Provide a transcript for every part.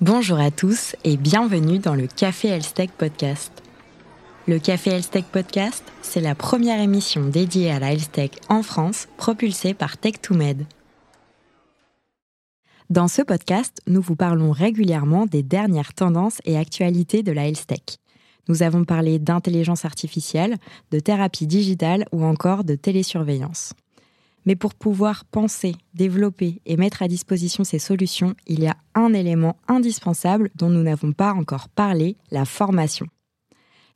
Bonjour à tous et bienvenue dans le Café Elstech Podcast. Le Café Elstech Podcast, c'est la première émission dédiée à la Elstech en France, propulsée par Tech2Med. Dans ce podcast, nous vous parlons régulièrement des dernières tendances et actualités de la Elstech. Nous avons parlé d'intelligence artificielle, de thérapie digitale ou encore de télésurveillance. Mais pour pouvoir penser, développer et mettre à disposition ces solutions, il y a un élément indispensable dont nous n'avons pas encore parlé, la formation.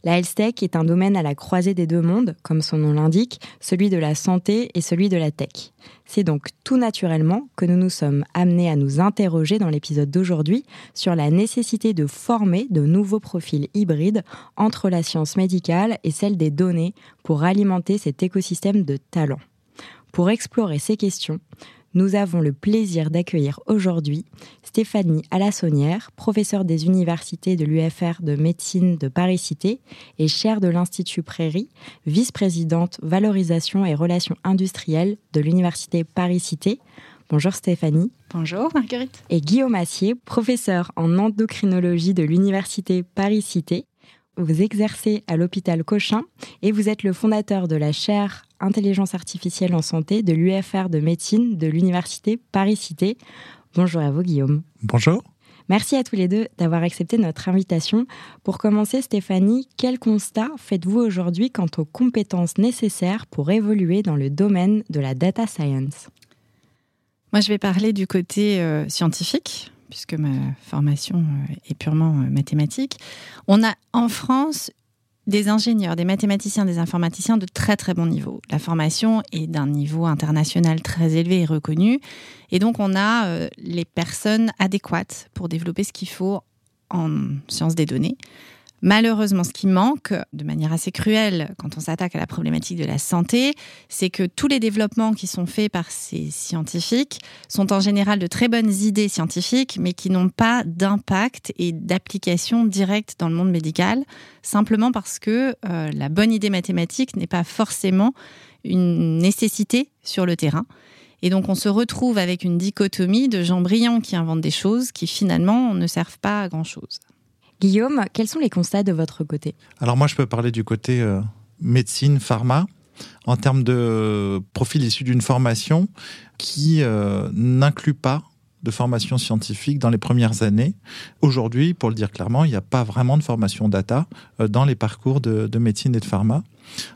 La health tech est un domaine à la croisée des deux mondes, comme son nom l'indique, celui de la santé et celui de la tech. C'est donc tout naturellement que nous nous sommes amenés à nous interroger dans l'épisode d'aujourd'hui sur la nécessité de former de nouveaux profils hybrides entre la science médicale et celle des données pour alimenter cet écosystème de talents. Pour explorer ces questions, nous avons le plaisir d'accueillir aujourd'hui Stéphanie Alassonnière, professeure des universités de l'UFR de médecine de Paris-Cité et chaire de l'Institut Prairie, vice-présidente valorisation et relations industrielles de l'Université Paris-Cité. Bonjour Stéphanie. Bonjour Marguerite. Et Guillaume Assier, professeur en endocrinologie de l'Université Paris-Cité. Vous exercez à l'hôpital Cochin et vous êtes le fondateur de la chaire intelligence artificielle en santé de l'UFR de médecine de l'Université Paris-Cité. Bonjour à vous, Guillaume. Bonjour. Merci à tous les deux d'avoir accepté notre invitation. Pour commencer, Stéphanie, quel constat faites-vous aujourd'hui quant aux compétences nécessaires pour évoluer dans le domaine de la data science? Moi, je vais parler du côté euh, scientifique, puisque ma formation euh, est purement euh, mathématique. On a en France des ingénieurs, des mathématiciens, des informaticiens de très très bon niveau. La formation est d'un niveau international très élevé et reconnu. Et donc on a euh, les personnes adéquates pour développer ce qu'il faut en sciences des données. Malheureusement, ce qui manque, de manière assez cruelle, quand on s'attaque à la problématique de la santé, c'est que tous les développements qui sont faits par ces scientifiques sont en général de très bonnes idées scientifiques, mais qui n'ont pas d'impact et d'application directe dans le monde médical, simplement parce que euh, la bonne idée mathématique n'est pas forcément une nécessité sur le terrain. Et donc on se retrouve avec une dichotomie de gens brillants qui inventent des choses qui finalement ne servent pas à grand-chose. Guillaume, quels sont les constats de votre côté Alors moi, je peux parler du côté euh, médecine, pharma, en termes de profil issu d'une formation qui euh, n'inclut pas de formation scientifique dans les premières années. Aujourd'hui, pour le dire clairement, il n'y a pas vraiment de formation data euh, dans les parcours de, médecine et de pharma,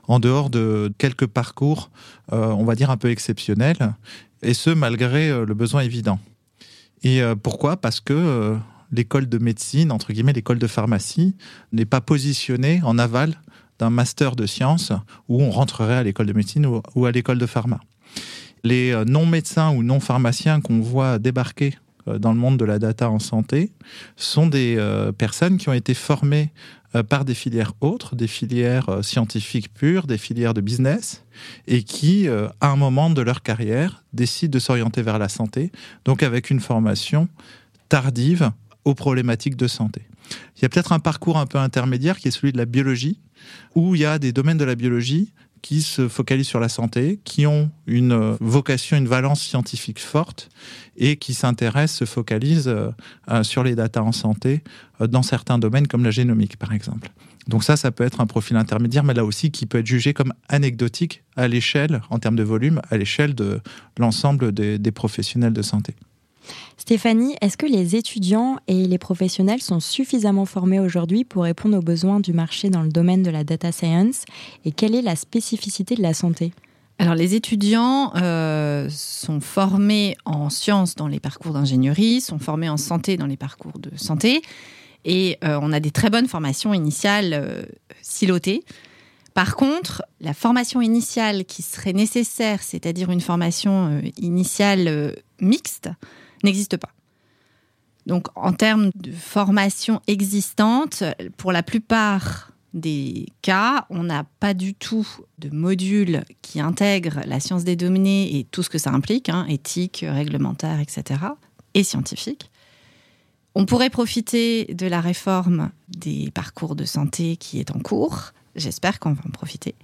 en dehors de quelques parcours, on va dire, un peu exceptionnels, et ce, malgré le besoin évident. Et pourquoi? Parce que l'école de médecine, entre guillemets, l'école de pharmacie, n'est pas positionnée en aval d'un master de sciences où on rentrerait à l'école de médecine ou, à l'école de pharma. Les euh, non-médecins ou non-pharmaciens qu'on voit débarquer euh, dans le monde de la data en santé sont des euh, personnes qui ont été formées par des filières autres, des filières scientifiques pures, des filières de business, et qui, à un moment de leur carrière, décident de s'orienter vers la santé, donc avec une formation tardive aux problématiques de santé. Il y a peut-être un parcours un peu intermédiaire qui est celui de la biologie, où il y a des domaines de la biologie qui se focalisent sur la santé, qui ont une vocation, une valence scientifique forte et qui s'intéressent, se focalisent euh, euh, sur les datas en santé euh, dans certains domaines comme la génomique par exemple. Donc ça, ça peut être un profil intermédiaire, mais là aussi qui peut être jugé comme anecdotique à l'échelle, en termes de volume, à l'échelle de l'ensemble des professionnels de santé. Stéphanie, est-ce que les étudiants et les professionnels sont suffisamment formés aujourd'hui pour répondre aux besoins du marché dans le domaine de la data science Et quelle est la spécificité de la santé? Alors les étudiants euh, sont formés en sciences dans les parcours d'ingénierie, sont formés en santé dans les parcours de santé, et euh, on a des très bonnes formations initiales euh, silotées. Par contre, la formation initiale qui serait nécessaire, c'est-à-dire une formation initiale mixte, n'existe pas. Donc en termes de formation existante, pour la plupart des cas, on n'a pas du tout de module qui intègre la science des données et tout ce que ça implique, hein, éthique, réglementaire, etc., et scientifique. On pourrait profiter de la réforme des parcours de santé qui est en cours. J'espère qu'on va en profiter.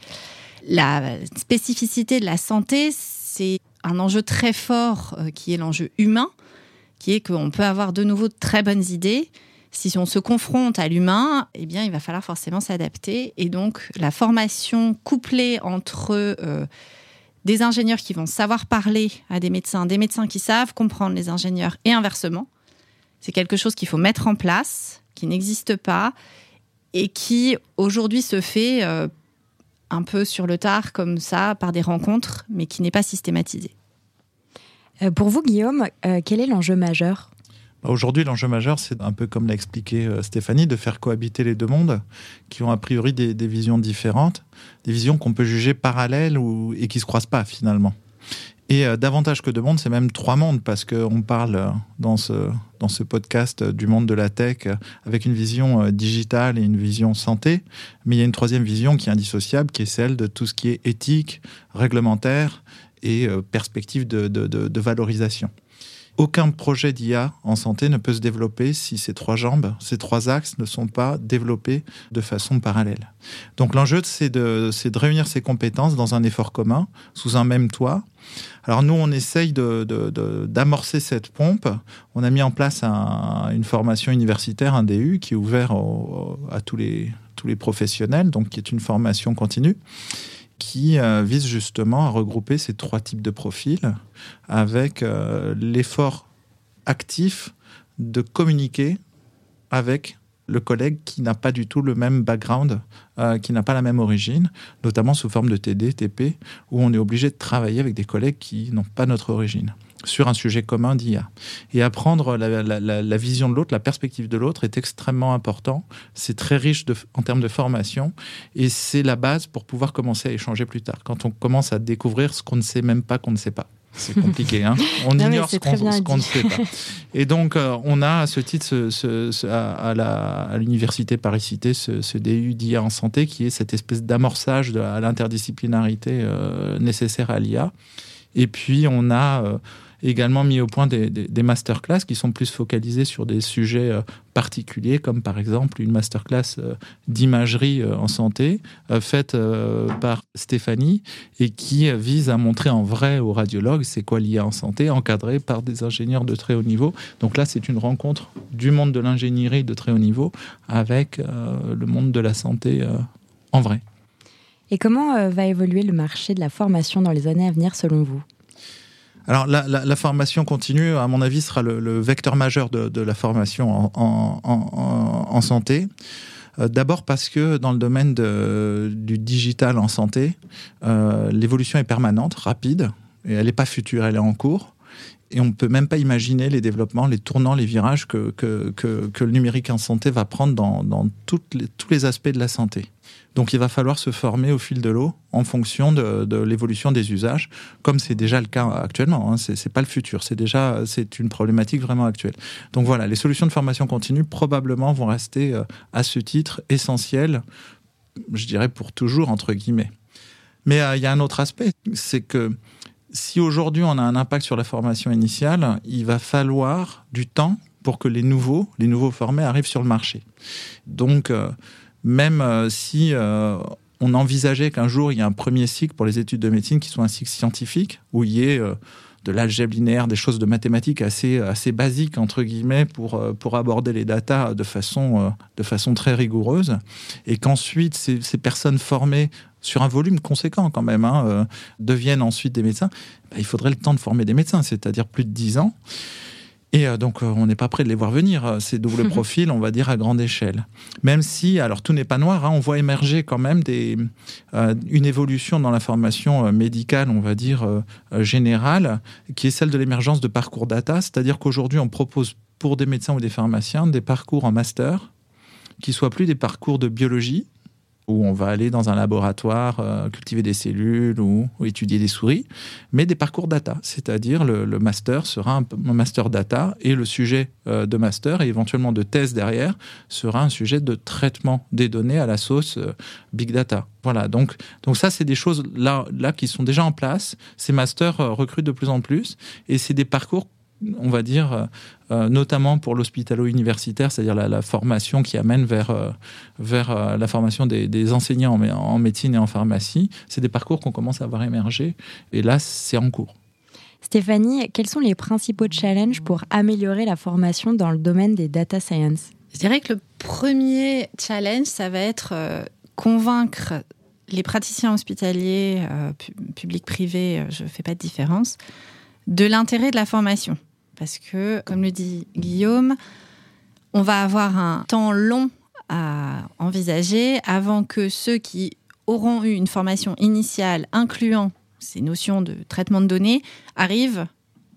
La spécificité de la santé, c'est un enjeu très fort euh, qui est l'enjeu humain qui est qu'on peut avoir de nouveau de très bonnes idées. Si on se confronte à l'humain, eh bien, il va falloir forcément s'adapter. Et donc, la formation couplée entre euh, des ingénieurs qui vont savoir parler à des médecins, des médecins qui savent comprendre les ingénieurs et inversement, c'est quelque chose qu'il faut mettre en place, qui n'existe pas et qui aujourd'hui se fait euh, un peu sur le tard comme ça par des rencontres, mais qui n'est pas systématisé. Euh, pour vous, Guillaume, euh, quel est l'enjeu majeur? Bah, Aujourd'hui, l'enjeu majeur, c'est un peu comme l'a expliqué euh, Stéphanie, de faire cohabiter les deux mondes qui ont a priori des, visions différentes, des visions qu'on peut juger parallèles ou, et qui ne se croisent pas finalement. Et davantage que deux mondes, c'est même trois mondes, parce qu'on parle dans ce, dans ce podcast du monde de la tech avec une vision digitale et une vision santé, mais il y a une troisième vision qui est indissociable, qui est celle de tout ce qui est éthique, réglementaire et euh, perspectives de, de, de, valorisation. Aucun projet d'IA en santé ne peut se développer si ces trois jambes, ces trois axes ne sont pas développés de façon parallèle. Donc l'enjeu, c'est de, de, réunir ces compétences dans un effort commun, sous un même toit. Alors nous, on essaye d'amorcer cette pompe. On a mis en place un, une formation universitaire, un DU, qui est ouvert à tous les, tous les professionnels, donc qui est une formation continue qui euh, vise justement à regrouper ces trois types de profils avec euh, l'effort actif de communiquer avec le collègue qui n'a pas du tout le même background, euh, qui n'a pas la même origine, notamment sous forme de TD, TP, où on est obligé de travailler avec des collègues qui n'ont pas notre origine sur un sujet commun d'IA. Et apprendre la, vision de l'autre, la perspective de l'autre est extrêmement important. C'est très riche en termes de formation et c'est la base pour pouvoir commencer à échanger plus tard. Quand on commence à découvrir ce qu'on ne sait même pas qu'on ne sait pas. C'est compliqué, hein on ignore ce qu'on ne sait pas. Et donc, euh, on a à ce titre ce, à, l'université Paris-Cité ce, DU d'IA en santé qui est cette espèce d'amorçage à l'interdisciplinarité euh, nécessaire à l'IA. Et puis, on a également mis au point des, des, masterclass qui sont plus focalisés sur des sujets euh, particuliers, comme par exemple une masterclass euh, d'imagerie euh, en santé faite par Stéphanie et qui vise à montrer en vrai aux radiologues c'est quoi l'IA en santé, encadré par des ingénieurs de très haut niveau. Donc là, c'est une rencontre du monde de l'ingénierie de très haut niveau avec le monde de la santé en vrai. Et comment va évoluer le marché de la formation dans les années à venir selon vous? Alors la, formation continue, à mon avis, sera le, vecteur majeur de, la formation en, santé. Euh, d'abord parce que dans le domaine du digital en santé, euh, l'évolution est permanente, rapide, et elle n'est pas future, elle est en cours. Et on ne peut même pas imaginer les développements, les tournants, les virages que, le numérique en santé va prendre dans, tous les aspects de la santé. Donc il va falloir se former au fil de l'eau en fonction de, l'évolution des usages, comme c'est déjà le cas actuellement. Hein. Ce C'est pas le futur, c'est déjà c'est une problématique vraiment actuelle. Donc voilà, les solutions de formation continue probablement vont rester euh, à ce titre essentielles, je dirais pour toujours entre guillemets. Mais euh, il y a un autre aspect, c'est que si aujourd'hui on a un impact sur la formation initiale, il va falloir du temps pour que les nouveaux, les nouveaux formés arrivent sur le marché. Donc euh, même euh, si euh, on envisageait qu'un jour il y ait un premier cycle pour les études de médecine qui soit un cycle scientifique, où il y ait euh, de l'algèbre linéaire, des choses de mathématiques assez, assez basiques, entre guillemets, pour, pour aborder les datas de façon, de façon très rigoureuse, et qu'ensuite ces, personnes formées sur un volume conséquent quand même, hein, deviennent ensuite des médecins, bah, il faudrait le temps de former des médecins, c'est-à-dire plus de 10 ans. Et euh, donc, euh, on n'est pas prêt de les voir venir, euh, ces doubles profils, on va dire, à grande échelle. Même si, alors tout n'est pas noir, hein, on voit émerger quand même des, une évolution dans la formation médicale, on va dire, générale, qui est celle de l'émergence de parcours data. C'est-à-dire qu'aujourd'hui, on propose pour des médecins ou des pharmaciens des parcours en master qui soient plus des parcours de biologie, où on va aller dans un laboratoire euh, cultiver des cellules ou, étudier des souris, mais des parcours data, c'est-à-dire le, master sera un, master data et le sujet euh, de master et éventuellement de thèse derrière sera un sujet de traitement des données à la sauce euh, big data. Voilà, donc, donc ça, c'est des choses là, là qui sont déjà en place. Ces masters recrutent de plus en plus et c'est des parcours on va dire, euh, euh, notamment pour l'hospitalo-universitaire, c'est-à-dire la, formation qui amène vers, euh, vers la formation des, enseignants en, en, médecine et en pharmacie. C'est des parcours qu'on commence à voir émerger, et là, c'est en cours. Stéphanie, quels sont les principaux challenges pour améliorer la formation dans le domaine des data science? Je dirais que le premier challenge, ça va être euh, convaincre les praticiens hospitaliers, euh, publics-privés, euh, je ne fais pas de différence, de l'intérêt de la formation. Parce que, comme le dit Guillaume, on va avoir un temps long à envisager avant que ceux qui auront eu une formation initiale incluant ces notions de traitement de données arrivent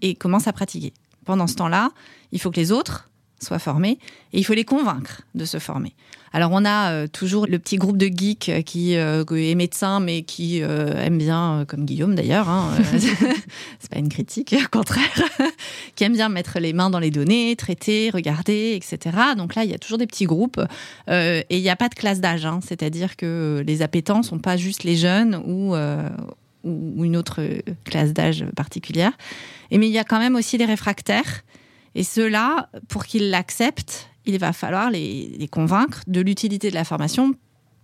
et commencent à pratiquer. Pendant ce temps-là, il faut que les autres soient formés et il faut les convaincre de se former. Alors on a euh, toujours le petit groupe de geeks euh, qui euh, est médecin mais qui aime bien, comme Guillaume d'ailleurs, hein, c'est pas une critique, au contraire, qui aime bien mettre les mains dans les données, traiter, regarder, etc. Donc là il y a toujours des petits groupes et il n'y a pas de classe d'âge, hein. c'est-à-dire que les appétents sont pas juste les jeunes ou ou une autre classe d'âge particulière. Et mais il y a quand même aussi les réfractaires. Et ceux-là, pour qu'ils l'acceptent, il va falloir les, convaincre de l'utilité de la formation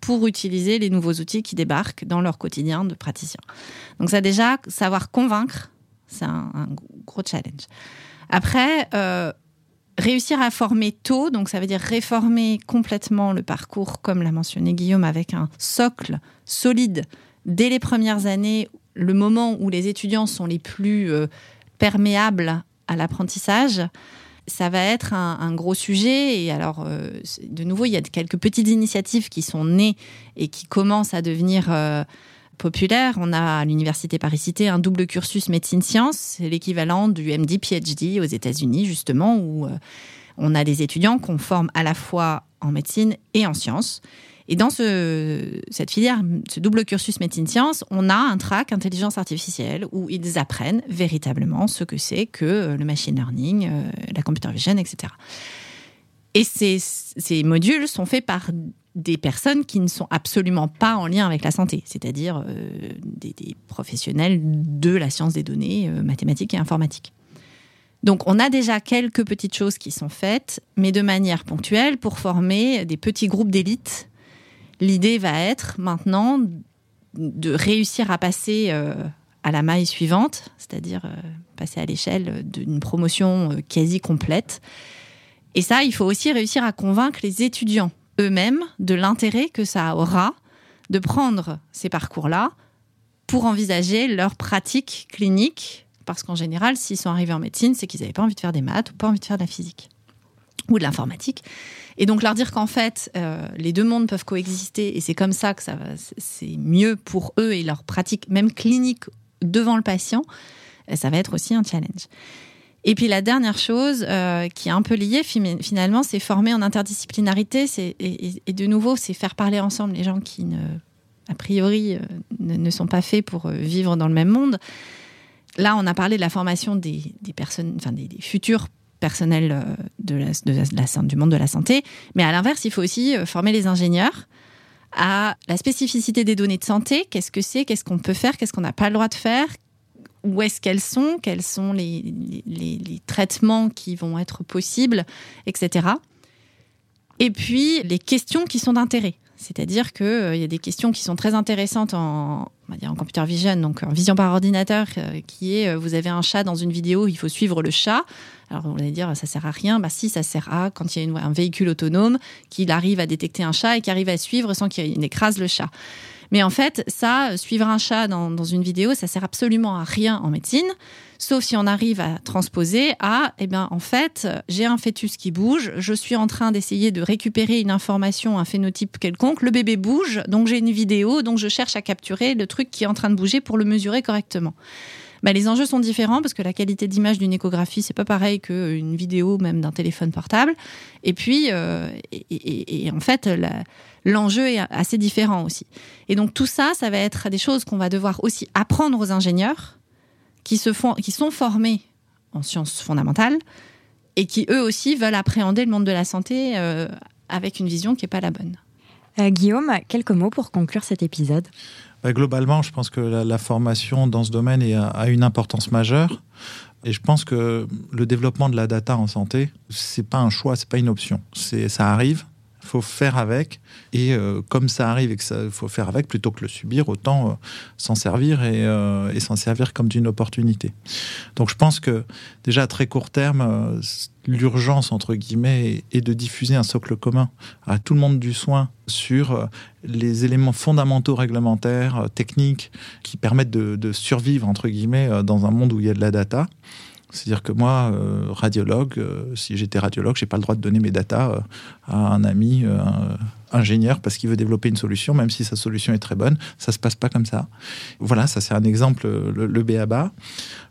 pour utiliser les nouveaux outils qui débarquent dans leur quotidien de praticien. Donc ça déjà, savoir convaincre, c'est un, gros challenge. Après, euh, réussir à former tôt, donc ça veut dire réformer complètement le parcours, comme l'a mentionné Guillaume, avec un socle solide dès les premières années, le moment où les étudiants sont les plus euh, perméables à l'apprentissage, ça va être un, gros sujet. Et alors, euh, de nouveau, il y a quelques petites initiatives qui sont nées et qui commencent à devenir euh, populaires. On a à l'Université Paris-Cité un double cursus médecine-sciences, c'est l'équivalent du MD-PhD aux États-Unis, justement, où euh, on a des étudiants qu'on forme à la fois en médecine et en sciences. Et dans ce, cette filière, ce double cursus médecine-sciences, on a un track intelligence artificielle où ils apprennent véritablement ce que c'est que euh, le machine learning, euh, la computer vision, etc. Et ces, ces, modules sont faits par des personnes qui ne sont absolument pas en lien avec la santé, c'est-à-dire euh, des, professionnels de la science des données, mathématiques et informatiques. Donc on a déjà quelques petites choses qui sont faites, mais de manière ponctuelle pour former des petits groupes d'élite L'idée va être maintenant de réussir à passer euh, à la maille suivante, c'est-à-dire euh, passer à l'échelle d'une promotion euh, quasi complète. Et ça, il faut aussi réussir à convaincre les étudiants eux-mêmes de l'intérêt que ça aura de prendre ces parcours-là pour envisager leur pratique clinique. Parce qu'en général, s'ils sont arrivés en médecine, c'est qu'ils n'avaient pas envie de faire des maths ou pas envie de faire de la physique ou de l'informatique. Et donc leur dire qu'en fait, euh, les deux mondes peuvent coexister et c'est comme ça que ça c'est mieux pour eux et leur pratique, même clinique devant le patient, euh, ça va être aussi un challenge. Et puis la dernière chose euh, qui est un peu liée finalement, c'est former en interdisciplinarité. Et, de nouveau, c'est faire parler ensemble les gens qui, a priori, ne, sont pas faits pour vivre dans le même monde. Là, on a parlé de la formation des, des personnes, enfin des futurs personnel euh, de la, de du monde de la santé. Mais à l'inverse, il faut aussi euh, former les ingénieurs à la spécificité des données de santé. Qu'est-ce que c'est? Qu'est-ce qu'on peut faire? Qu'est-ce qu'on n'a pas le droit de faire? Où est-ce qu'elles sont? Quels sont les, les, traitements qui vont être possibles, etc. Et puis, les questions qui sont d'intérêt. C'est-à-dire qu'il euh, y a des questions qui sont très intéressantes en, on va computer vision, donc en vision par ordinateur, qui est vous avez un chat dans une vidéo, il faut suivre le chat. Alors vous allez dire, ça sert à rien. Bah si, ça sert à quand il y a un véhicule autonome qui arrive à détecter un chat et qui arrive à suivre sans qu'il écrase le chat. Mais en fait, ça, suivre un chat dans, une vidéo, ça sert absolument à rien en médecine, sauf si on arrive à transposer à, eh bien, en fait, j'ai un fœtus qui bouge, je suis en train d'essayer de récupérer une information, un phénotype quelconque, le bébé bouge, donc j'ai une vidéo, donc je cherche à capturer le truc qui est en train de bouger pour le mesurer correctement. Bah, les enjeux sont différents parce que la qualité d'image d'une échographie, c'est pas pareil qu'une vidéo même d'un téléphone portable. Et puis, euh, et, en fait, l'enjeu est assez différent aussi. Et donc tout ça, ça va être des choses qu'on va devoir aussi apprendre aux ingénieurs qui, se font, qui sont formés en sciences fondamentales et qui eux aussi veulent appréhender le monde de la santé euh, avec une vision qui n'est pas la bonne. Euh, Guillaume, quelques mots pour conclure cet épisode bah, globalement, je pense que la, formation dans ce domaine a une importance majeure. Et je pense que le développement de la data en santé, c'est pas un choix, c'est pas une option. Ça arrive. Faut faire avec. Et euh, comme ça arrive et que ça faut faire avec, plutôt que le subir, autant euh, s'en servir et, et s'en servir comme d'une opportunité. Donc je pense que déjà à très court terme, l'urgence, entre guillemets, est de diffuser un socle commun à tout le monde du soin sur les éléments fondamentaux réglementaires, techniques, qui permettent de survivre, entre guillemets, dans un monde où il y a de la data. C'est-à-dire que moi, euh, radiologue, euh, si j'étais radiologue, j'ai pas le droit de donner mes datas euh, à un ami ingénieur parce qu'il veut développer une solution, même si sa solution est très bonne. Ça se passe pas comme ça. Voilà, ça c'est un exemple, le, BABA.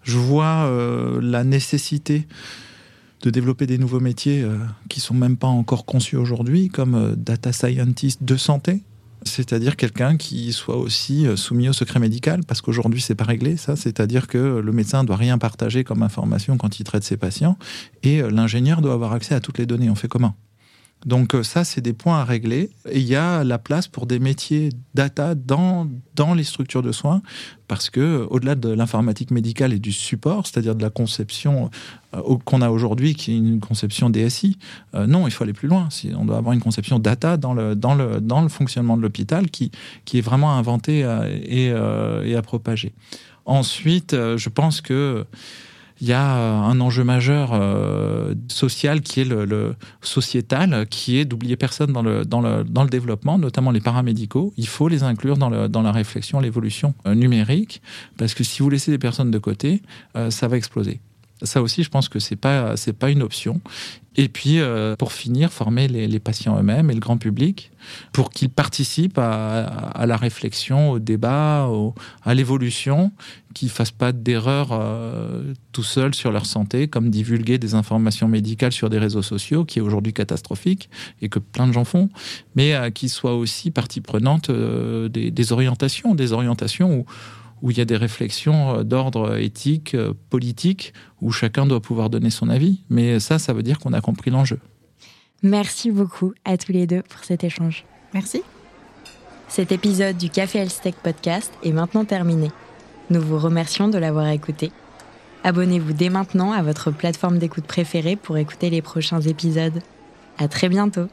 Je vois la nécessité de développer des nouveaux métiers qui sont même pas encore conçus aujourd'hui, comme data scientist de santé c'est-à-dire quelqu'un qui soit aussi euh, soumis au secret médical, parce qu'aujourd'hui c'est pas réglé ça, c'est-à-dire que le médecin doit rien partager comme information quand il traite ses patients, et euh, l'ingénieur doit avoir accès à toutes les données. On fait comment? Donc euh, ça, c'est des points à régler. Et il y a la place pour des métiers data dans, dans les structures de soins, parce que au-delà de l'informatique médicale et du support, c'est-à-dire de la conception euh, qu'on a aujourd'hui, qui est une conception DSI, euh, non, il faut aller plus loin. On doit avoir une conception data dans le, dans le, dans le fonctionnement de l'hôpital qui, qui est vraiment inventée et, et à propager. Ensuite, je pense que il y a euh, un enjeu majeur euh, social qui est le, sociétal, qui est d'oublier personne dans le, dans, développement, notamment les paramédicaux. Il faut les inclure dans, le, dans la réflexion, l'évolution euh, numérique, parce que si vous laissez des personnes de côté, ça va exploser. Ça aussi, je pense que c'est pas c'est pas une option. Et puis, euh, pour finir, former les, patients eux-mêmes et le grand public pour qu'ils participent à, la réflexion, au débat, à l'évolution, qu'ils fassent pas d'erreurs euh, tout seuls sur leur santé, comme divulguer des informations médicales sur des réseaux sociaux, qui est aujourd'hui catastrophique et que plein de gens font, mais euh, qu'ils soient aussi partie prenante des, des, orientations, des orientations où où il y a des réflexions euh, d'ordre éthique, euh, politique, où chacun doit pouvoir donner son avis. Mais ça, ça veut dire qu'on a compris l'enjeu. Merci beaucoup à tous les deux pour cet échange. Merci. Cet épisode du Café Elstech Podcast est maintenant terminé. Nous vous remercions de l'avoir écouté. Abonnez-vous dès maintenant à votre plateforme d'écoute préférée pour écouter les prochains épisodes. À très bientôt.